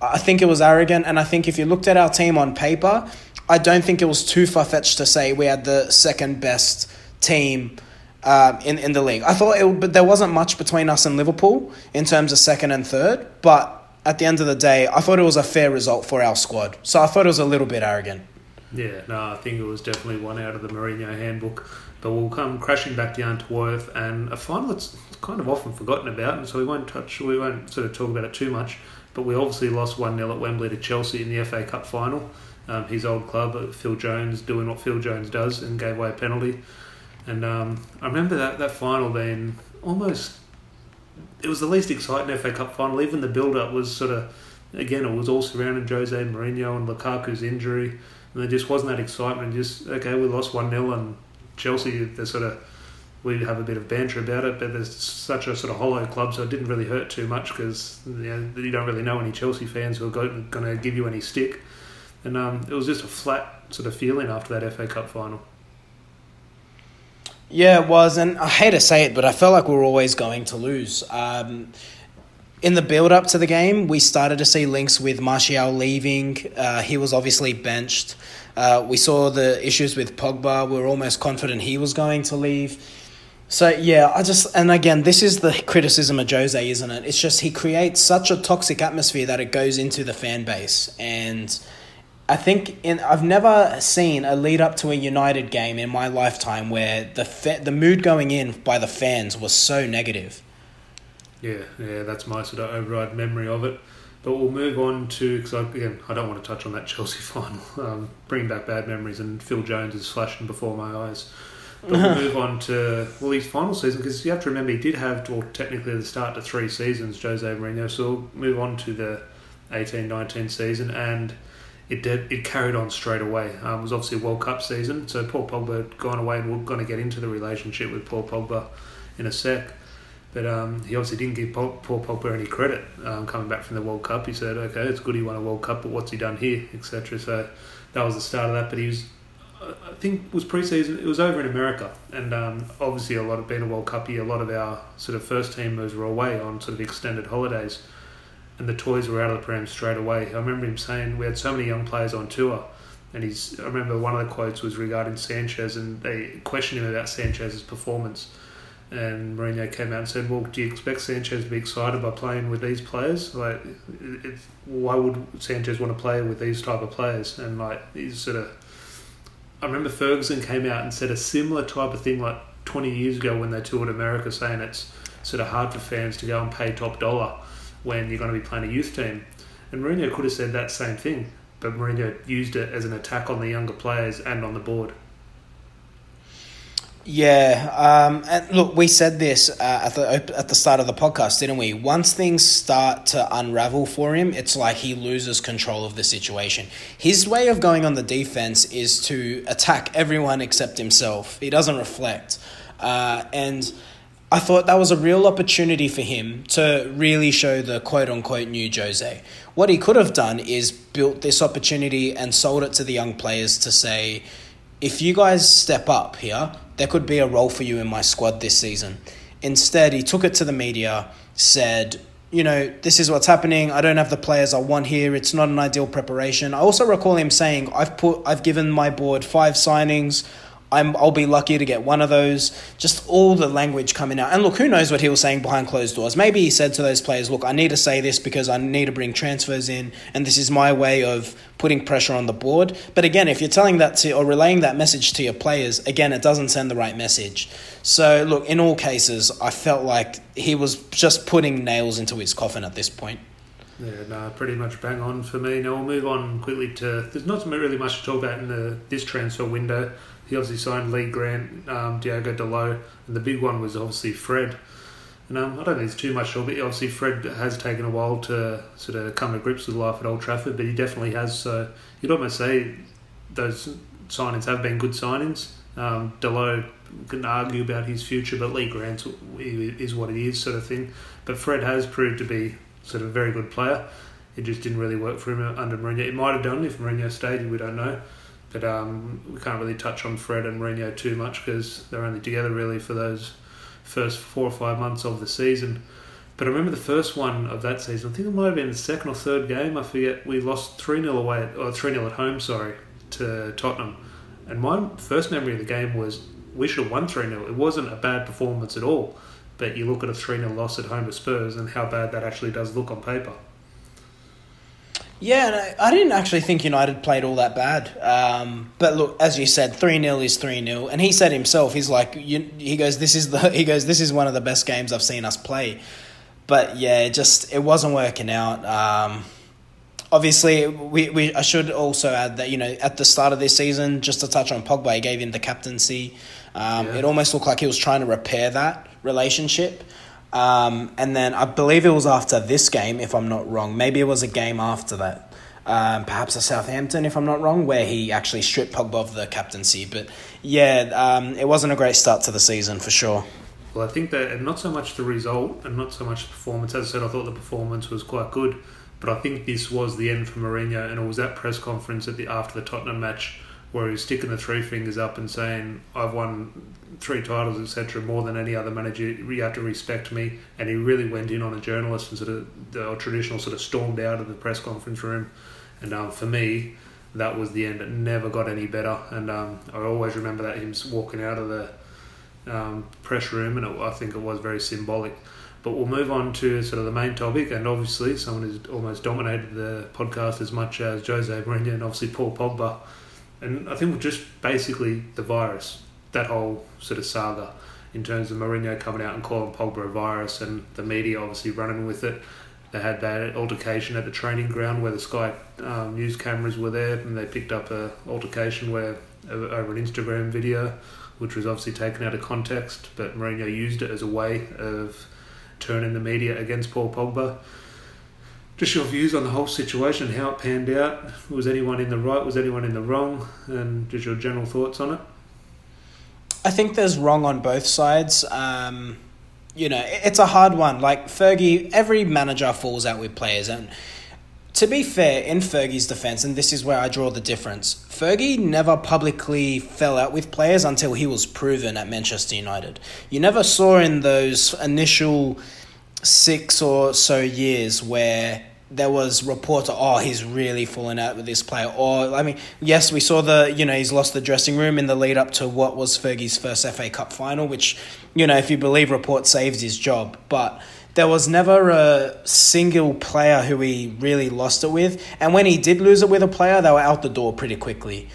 I think it was arrogant. And I think if you looked at our team on paper, I don't think it was too far fetched to say we had the second best team uh, in in the league. I thought it, but there wasn't much between us and Liverpool in terms of second and third. But at the end of the day, I thought it was a fair result for our squad. So I thought it was a little bit arrogant. Yeah, no, I think it was definitely one out of the Mourinho handbook. But we'll come crashing back down to earth and a final that's kind of often forgotten about, and so we won't touch, we won't sort of talk about it too much. But we obviously lost 1 0 at Wembley to Chelsea in the FA Cup final. Um, his old club, uh, Phil Jones, doing what Phil Jones does and gave away a penalty. And um, I remember that, that final being almost. It was the least exciting FA Cup final. Even the build up was sort of. Again, it was all surrounding Jose Mourinho and Lukaku's injury. And there just wasn't that excitement. Just, okay, we lost 1 0 and Chelsea, they're sort of we have a bit of banter about it, but there's such a sort of hollow club, so it didn't really hurt too much because you, know, you don't really know any Chelsea fans who are going to give you any stick. And um, it was just a flat sort of feeling after that FA Cup final. Yeah, it was, and I hate to say it, but I felt like we were always going to lose. Um, in the build up to the game, we started to see links with Martial leaving. Uh, he was obviously benched. Uh, we saw the issues with Pogba. We were almost confident he was going to leave. So yeah, I just and again, this is the criticism of Jose, isn't it? It's just he creates such a toxic atmosphere that it goes into the fan base, and I think in I've never seen a lead up to a United game in my lifetime where the fa- the mood going in by the fans was so negative. Yeah, yeah, that's my sort of override memory of it. But we'll move on to because again, I don't want to touch on that Chelsea final, um, bringing back bad memories, and Phil Jones is flashing before my eyes. But we'll move on to well his final season because you have to remember he did have well technically the start to three seasons Jose Mourinho. So we'll move on to the 18-19 season and it did it carried on straight away. Um, it was obviously a World Cup season, so Paul Pogba had gone away, and we're going to get into the relationship with Paul Pogba in a sec. But um, he obviously didn't give Paul, Paul Pogba any credit um, coming back from the World Cup. He said, "Okay, it's good he won a World Cup, but what's he done here, etc." So that was the start of that. But he was I think was preseason. It was over in America, and um, obviously a lot of being a World Cup year, a lot of our sort of first teamers were away on sort of extended holidays, and the toys were out of the pram straight away. I remember him saying we had so many young players on tour, and he's. I remember one of the quotes was regarding Sanchez, and they questioned him about Sanchez's performance, and Mourinho came out and said, "Well, do you expect Sanchez to be excited by playing with these players? Like, why would Sanchez want to play with these type of players?" And like, he's sort of I remember Ferguson came out and said a similar type of thing like 20 years ago when they toured America, saying it's sort of hard for fans to go and pay top dollar when you're going to be playing a youth team. And Mourinho could have said that same thing, but Mourinho used it as an attack on the younger players and on the board. Yeah, um, and look, we said this uh, at the at the start of the podcast, didn't we? Once things start to unravel for him, it's like he loses control of the situation. His way of going on the defense is to attack everyone except himself. He doesn't reflect, uh, and I thought that was a real opportunity for him to really show the quote unquote new Jose. What he could have done is built this opportunity and sold it to the young players to say, if you guys step up here there could be a role for you in my squad this season. Instead, he took it to the media, said, you know, this is what's happening. I don't have the players I want here. It's not an ideal preparation. I also recall him saying, I've put I've given my board five signings. I'm, I'll be lucky to get one of those. Just all the language coming out. And look, who knows what he was saying behind closed doors. Maybe he said to those players, look, I need to say this because I need to bring transfers in, and this is my way of putting pressure on the board. But again, if you're telling that to or relaying that message to your players, again, it doesn't send the right message. So, look, in all cases, I felt like he was just putting nails into his coffin at this point. Yeah, no, pretty much bang on for me. Now we'll move on quickly to. There's not really much to talk about in the this transfer window. He obviously signed Lee Grant, um, Diogo Dalot, and the big one was obviously Fred. And um, I don't think there's too much but obviously Fred has taken a while to sort of come to grips with life at Old Trafford, but he definitely has. So you'd almost say those signings have been good signings. Um, Dalot can argue about his future, but Lee Grant is what it is, sort of thing. But Fred has proved to be sort of a very good player. It just didn't really work for him under Mourinho. It might have done if Mourinho stayed, we don't know. But um, we can't really touch on Fred and Mourinho too much because they're only together really for those first four or five months of the season. But I remember the first one of that season. I think it might have been the second or third game. I forget. We lost three 0 away, or three 0 at home. Sorry, to Tottenham. And my first memory of the game was we should have won three 0 It wasn't a bad performance at all. But you look at a three 0 loss at home to Spurs and how bad that actually does look on paper. Yeah, and I, I didn't actually think United played all that bad. Um, but look, as you said, three 0 is three 0 and he said himself, he's like, you, he goes, this is the, he goes, this is one of the best games I've seen us play. But yeah, it just it wasn't working out. Um, obviously, we, we I should also add that you know at the start of this season, just to touch on Pogba, he gave him the captaincy. Um, yeah. It almost looked like he was trying to repair that relationship. Um, and then I believe it was after this game, if I'm not wrong. Maybe it was a game after that. Um, perhaps a Southampton, if I'm not wrong, where he actually stripped Pogba of the captaincy. But yeah, um, it wasn't a great start to the season for sure. Well, I think that not so much the result and not so much the performance. As I said, I thought the performance was quite good, but I think this was the end for Mourinho, and it was that press conference at the after the Tottenham match where he's sticking the three fingers up and saying, "I've won three titles, etc., more than any other manager. You have to respect me." And he really went in on a journalist and sort of the traditional sort of stormed out of the press conference room. And um, for me, that was the end. It never got any better, and um, I always remember that him walking out of the um, press room, and it, I think it was very symbolic. But we'll move on to sort of the main topic, and obviously someone who's almost dominated the podcast as much as Jose Mourinho and obviously Paul Pogba. And I think just basically the virus, that whole sort of saga in terms of Mourinho coming out and calling Pogba a virus and the media obviously running with it. They had that altercation at the training ground where the Sky um, news cameras were there and they picked up a altercation where over an Instagram video which was obviously taken out of context, but Mourinho used it as a way of turning the media against Paul Pogba. Just your views on the whole situation, how it panned out. Was anyone in the right? Was anyone in the wrong? And just your general thoughts on it. I think there's wrong on both sides. Um, you know, it's a hard one. Like Fergie, every manager falls out with players, and to be fair, in Fergie's defense, and this is where I draw the difference, Fergie never publicly fell out with players until he was proven at Manchester United. You never saw in those initial six or so years where there was reports oh, he's really falling out with this player. Or, I mean, yes, we saw the, you know, he's lost the dressing room in the lead up to what was Fergie's first FA Cup final, which, you know, if you believe reports, saved his job. But there was never a single player who he really lost it with. And when he did lose it with a player, they were out the door pretty quickly.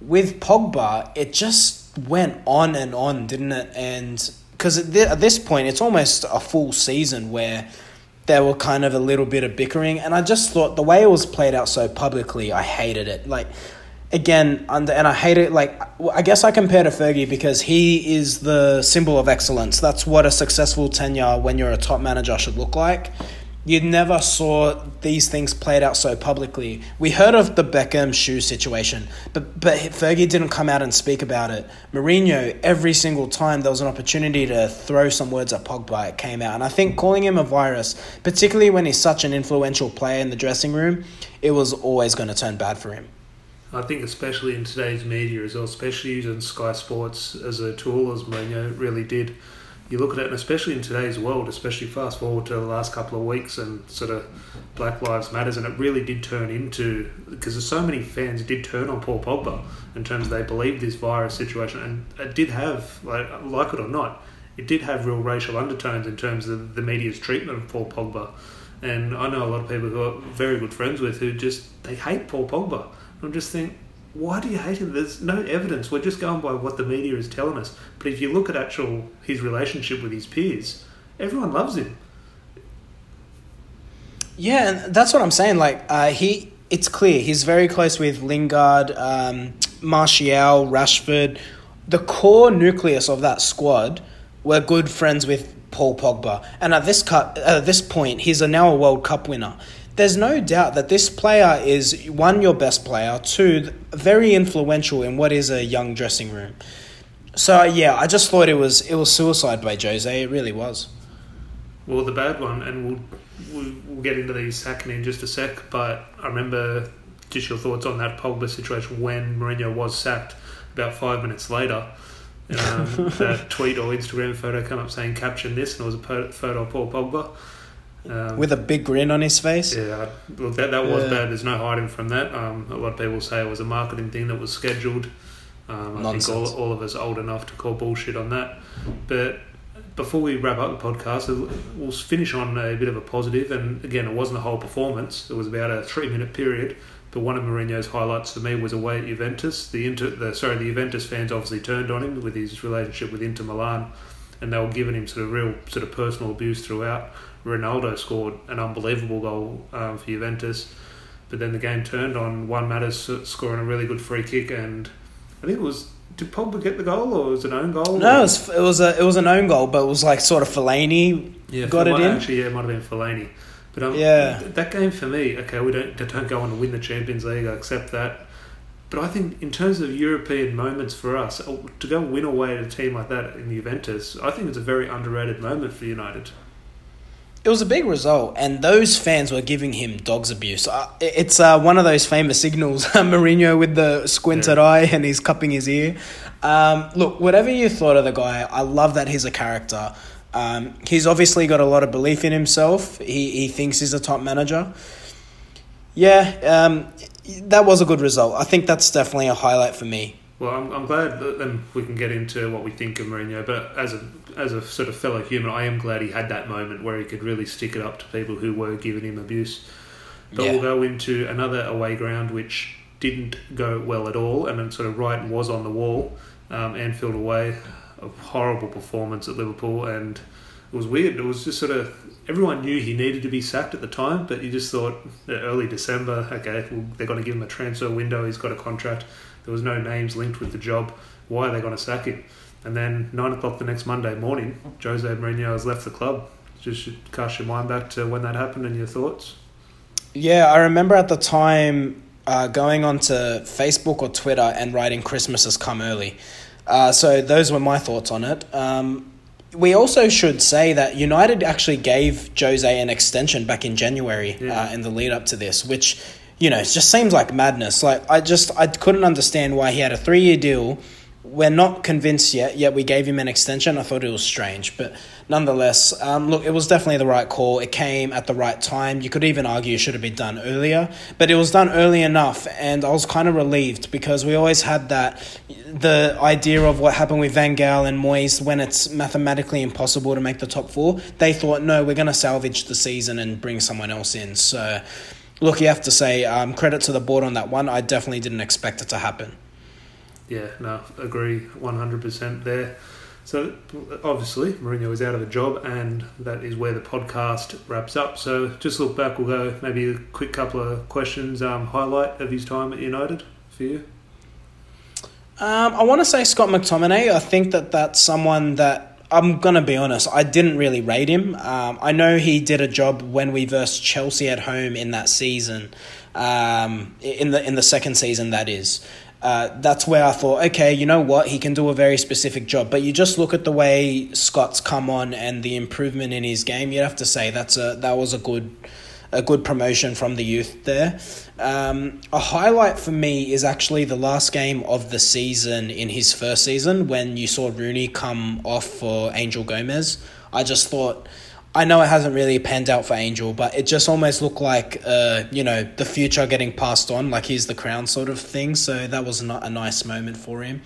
With Pogba, it just went on and on, didn't it? And because at this point, it's almost a full season where there were kind of a little bit of bickering. And I just thought the way it was played out so publicly, I hated it. Like, again, under, and I hate it. Like, I guess I compare to Fergie because he is the symbol of excellence. That's what a successful tenure when you're a top manager should look like. You never saw these things played out so publicly. We heard of the Beckham shoe situation, but but Fergie didn't come out and speak about it. Mourinho, every single time there was an opportunity to throw some words at Pogba, it came out. And I think calling him a virus, particularly when he's such an influential player in the dressing room, it was always going to turn bad for him. I think especially in today's media as well, especially using Sky Sports as a tool as Mourinho really did. You look at it, and especially in today's world, especially fast forward to the last couple of weeks and sort of Black Lives Matters, and it really did turn into because there's so many fans did turn on Paul Pogba in terms of they believed this virus situation, and it did have like like it or not, it did have real racial undertones in terms of the media's treatment of Paul Pogba. And I know a lot of people who are very good friends with who just they hate Paul Pogba I'm just thinking, why do you hate him? There's no evidence. We're just going by what the media is telling us. But if you look at actual his relationship with his peers, everyone loves him. Yeah, and that's what I'm saying. Like uh, he, it's clear he's very close with Lingard, um, Martial, Rashford. The core nucleus of that squad were good friends with Paul Pogba, and at this cut, at this point, he's a now a World Cup winner there's no doubt that this player is one your best player, two very influential in what is a young dressing room. So yeah, I just thought it was it was suicide by Jose. It really was. Well, the bad one, and we'll we'll, get into the sacking in just a sec. But I remember just your thoughts on that Pogba situation when Mourinho was sacked. About five minutes later, um, that tweet or Instagram photo come up saying "caption this," and it was a photo of Paul Pogba. Um, With a big grin on his face. Yeah, look, that that was yeah. bad. There's no hiding from that. Um, a lot of people say it was a marketing thing that was scheduled. Um, I Nonsense. think all, all of us old enough to call bullshit on that. But before we wrap up the podcast, we'll finish on a bit of a positive. And again, it wasn't a whole performance; it was about a three-minute period. But one of Mourinho's highlights for me was away at Juventus. The Inter, the sorry, the Juventus fans obviously turned on him with his relationship with Inter Milan, and they were giving him sort of real sort of personal abuse throughout. Ronaldo scored an unbelievable goal um, for Juventus, but then the game turned on Juan Mata's scoring a really good free kick, and I think it was did Pogba get the goal or was it an own goal? No, it was, it was a it was an own goal, but it was like sort of Fellaini yeah, got it in. Actually, yeah, it might have been Fellaini. But um, yeah, that game for me, okay, we don't don't go on to win the Champions League. I accept that. But I think in terms of European moments for us, uh, to go win away at a team like that in Juventus, I think it's a very underrated moment for United. It was a big result, and those fans were giving him dogs abuse. Uh, it's uh, one of those famous signals, Mourinho with the squinted yeah. eye and he's cupping his ear. Um, look, whatever you thought of the guy, I love that he's a character. Um, he's obviously got a lot of belief in himself. He, he thinks he's a top manager. Yeah, um, that was a good result. I think that's definitely a highlight for me. Well, I'm, I'm glad that then we can get into what we think of Mourinho. But as a as a sort of fellow human, I am glad he had that moment where he could really stick it up to people who were giving him abuse. But yeah. we'll go into another away ground which didn't go well at all, and then sort of right was on the wall. Um, Anfield away, a horrible performance at Liverpool, and it was weird. It was just sort of everyone knew he needed to be sacked at the time, but you just thought early December, okay, well, they're going to give him a transfer window. He's got a contract there was no names linked with the job. Why are they going to sack him? And then nine o'clock the next Monday morning, Jose Mourinho has left the club. Just cast your mind back to when that happened and your thoughts. Yeah, I remember at the time uh, going onto Facebook or Twitter and writing "Christmas has come early." Uh, so those were my thoughts on it. Um, we also should say that United actually gave Jose an extension back in January yeah. uh, in the lead up to this, which you know, it just seems like madness. Like I just I couldn't understand why he had a three year deal. We're not convinced yet. Yet we gave him an extension. I thought it was strange, but nonetheless, um, look, it was definitely the right call. It came at the right time. You could even argue it should have been done earlier, but it was done early enough, and I was kind of relieved because we always had that the idea of what happened with Van Gaal and Moyes when it's mathematically impossible to make the top four. They thought, no, we're going to salvage the season and bring someone else in. So look, you have to say um, credit to the board on that one. I definitely didn't expect it to happen. Yeah, no, agree 100% there. So obviously, Mourinho is out of a job, and that is where the podcast wraps up. So just look back, we'll go maybe a quick couple of questions. Um, highlight of his time at United for you? Um, I want to say Scott McTominay. I think that that's someone that I'm gonna be honest. I didn't really rate him. Um, I know he did a job when we versed Chelsea at home in that season, um, in the in the second season that is. Uh, that's where I thought, okay, you know what, he can do a very specific job. But you just look at the way Scott's come on and the improvement in his game. You'd have to say that's a that was a good a good promotion from the youth there. Um, a highlight for me is actually the last game of the season in his first season when you saw Rooney come off for Angel Gomes. I just thought. I know it hasn't really panned out for Angel, but it just almost looked like, uh, you know, the future getting passed on, like he's the crown sort of thing. So that was not a nice moment for him.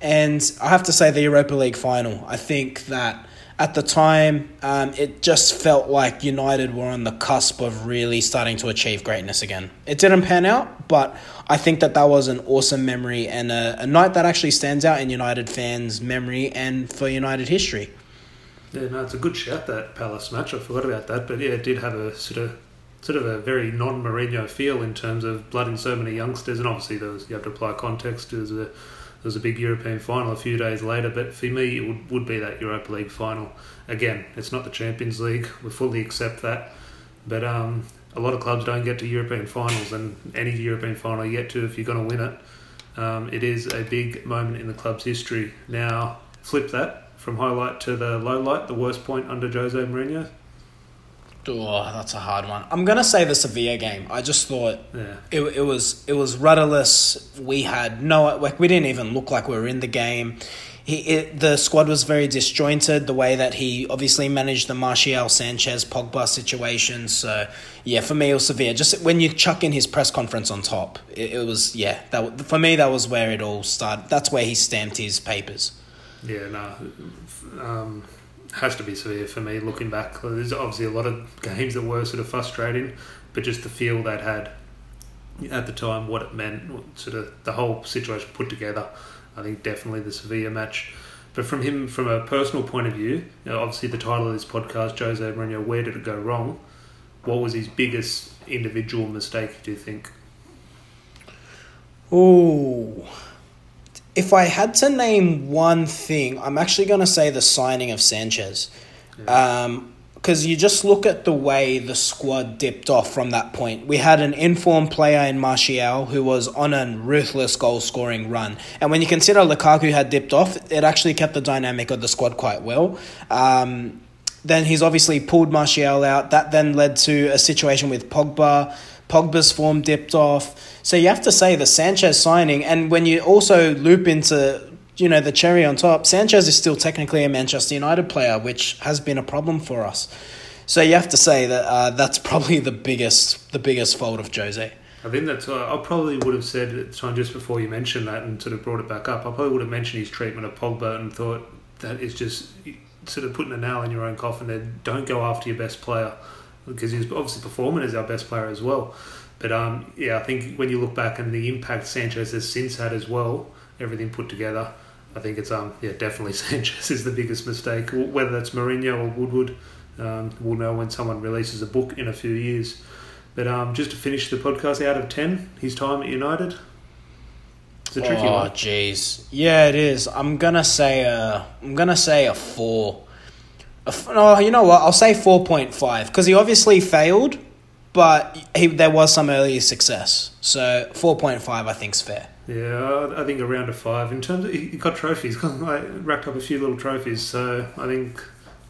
And I have to say, the Europa League final, I think that at the time, um, it just felt like United were on the cusp of really starting to achieve greatness again. It didn't pan out, but I think that that was an awesome memory and a, a night that actually stands out in United fans' memory and for United history. Yeah, no, it's a good shout that Palace match. I forgot about that, but yeah, it did have a sort of sort of a very non-Mourinho feel in terms of blood blooding so many youngsters, and obviously there was, you have to apply context. There's a there was a big European final a few days later, but for me, it would, would be that Europa League final. Again, it's not the Champions League. We fully accept that. But um, a lot of clubs don't get to European finals, and any European final you get to, if you're going to win it, um, it is a big moment in the club's history. Now, flip that from highlight to the low light, the worst point under Jose Mourinho. Oh, that's a hard one. I'm gonna say the Sevilla game. I just thought yeah. it, it was it was rudderless. We had no like we didn't even look like we were in the game. He it, the squad was very disjointed. The way that he obviously managed the Martial, Sanchez, Pogba situation. So yeah, for me it was Sevilla. Just when you chuck in his press conference on top, it, it was yeah. That for me that was where it all started. That's where he stamped his papers. Yeah, no. Um, has to be Sevilla for me. Looking back, there's obviously a lot of games that were sort of frustrating, but just the feel they'd had at the time, what it meant, sort of the whole situation put together. I think definitely the Sevilla match. But from him, from a personal point of view, you know, obviously the title of this podcast, Jose Mourinho, where did it go wrong? What was his biggest individual mistake? Do you think? Ooh. If I had to name one thing, I'm actually going to say the signing of Sanchez. Yeah. Um, because you just look at the way the squad dipped off from that point. We had an informed player in Martial who was on a ruthless goal scoring run. And when you consider Lukaku had dipped off, it actually kept the dynamic of the squad quite well. Um, then he's obviously pulled Martial out. That then led to a situation with Pogba. Pogba's form dipped off. So you have to say the Sanchez signing, and when you also loop into you know, the cherry on top, Sanchez is still technically a Manchester United player, which has been a problem for us. So you have to say that uh, that's probably the biggest the biggest fault of Jose. I think that's. I probably would have said at the time just before you mentioned that and sort of brought it back up. I probably would have mentioned his treatment of Pogba and thought that is just sort of putting a nail in your own coffin. There, don't go after your best player because he's obviously performing as our best player as well. But um, yeah, I think when you look back and the impact Sanchez has since had as well, everything put together, I think it's um yeah definitely Sanchez is the biggest mistake. Whether that's Mourinho or Woodward, um, we'll know when someone releases a book in a few years. But um, just to finish the podcast, out of ten, his time at United. It's a tricky oh, one. Oh jeez, yeah, it is. I'm gonna say a, I'm gonna say a four. No, you know what? I'll say four point five because he obviously failed, but he there was some early success. So four point five, I think, is fair. Yeah, I think around a five. In terms of he got trophies, like, racked up a few little trophies. So I think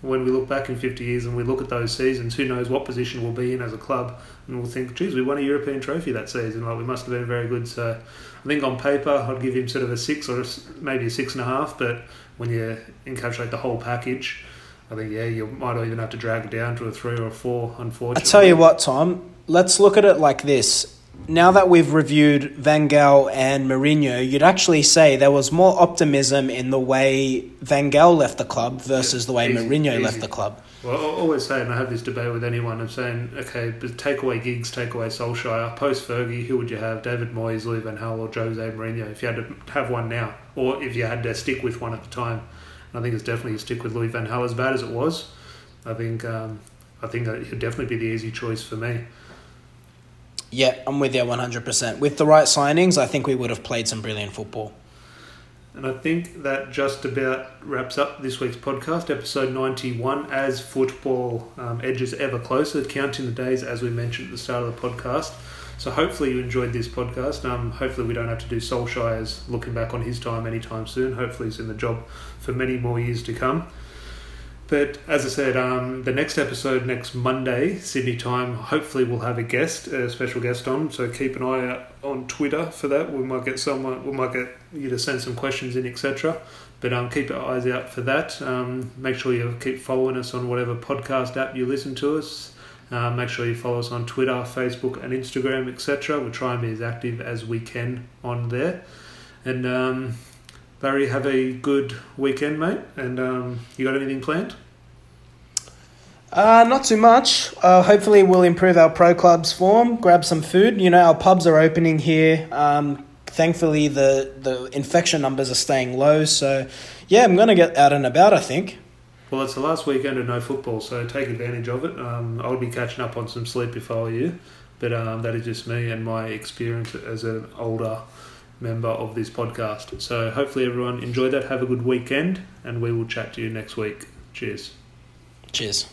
when we look back in 50 years and we look at those seasons, who knows what position we'll be in as a club, and we'll think, geez, we won a European trophy that season. Like we must have been very good. So I think on paper, I'd give him sort of a six or maybe a six and a half. But when you encapsulate the whole package, I think yeah, you might even have to drag it down to a three or a four. Unfortunately, I tell you what, Tom. Let's look at it like this now that we've reviewed Van Gaal and Mourinho, you'd actually say there was more optimism in the way Van Gaal left the club versus the way easy, Mourinho easy. left the club. Well, I always say, and I have this debate with anyone, I'm saying, okay, but take away Giggs, take away Solskjaer, post Fergie, who would you have? David Moyes, Louis Van Gaal, or Jose Mourinho, if you had to have one now, or if you had to stick with one at the time. And I think it's definitely a stick with Louis Van Gaal, as bad as it was. I think, um, I think it would definitely be the easy choice for me. Yeah, I'm with you 100%. With the right signings, I think we would have played some brilliant football. And I think that just about wraps up this week's podcast, episode 91, as football um, edges ever closer, counting the days as we mentioned at the start of the podcast. So hopefully you enjoyed this podcast. Um, hopefully we don't have to do Solskjaer's looking back on his time anytime soon. Hopefully he's in the job for many more years to come. But as I said, um, the next episode next Monday, Sydney time, hopefully we'll have a guest, a special guest on. So keep an eye out on Twitter for that. We might get someone, we might get you to send some questions in, etc. But um, keep your eyes out for that. Um, make sure you keep following us on whatever podcast app you listen to us. Uh, make sure you follow us on Twitter, Facebook, and Instagram, etc. We'll try and be as active as we can on there. And um, Barry, have a good weekend, mate. And um, you got anything planned? Uh, not too much. Uh, hopefully, we'll improve our pro club's form. Grab some food. You know, our pubs are opening here. Um, thankfully, the the infection numbers are staying low. So, yeah, I'm gonna get out and about. I think. Well, it's the last weekend of no football, so take advantage of it. Um, I'll be catching up on some sleep if I were you, but um, that is just me and my experience as an older member of this podcast. So hopefully everyone enjoyed that. Have a good weekend, and we will chat to you next week. Cheers. Cheers.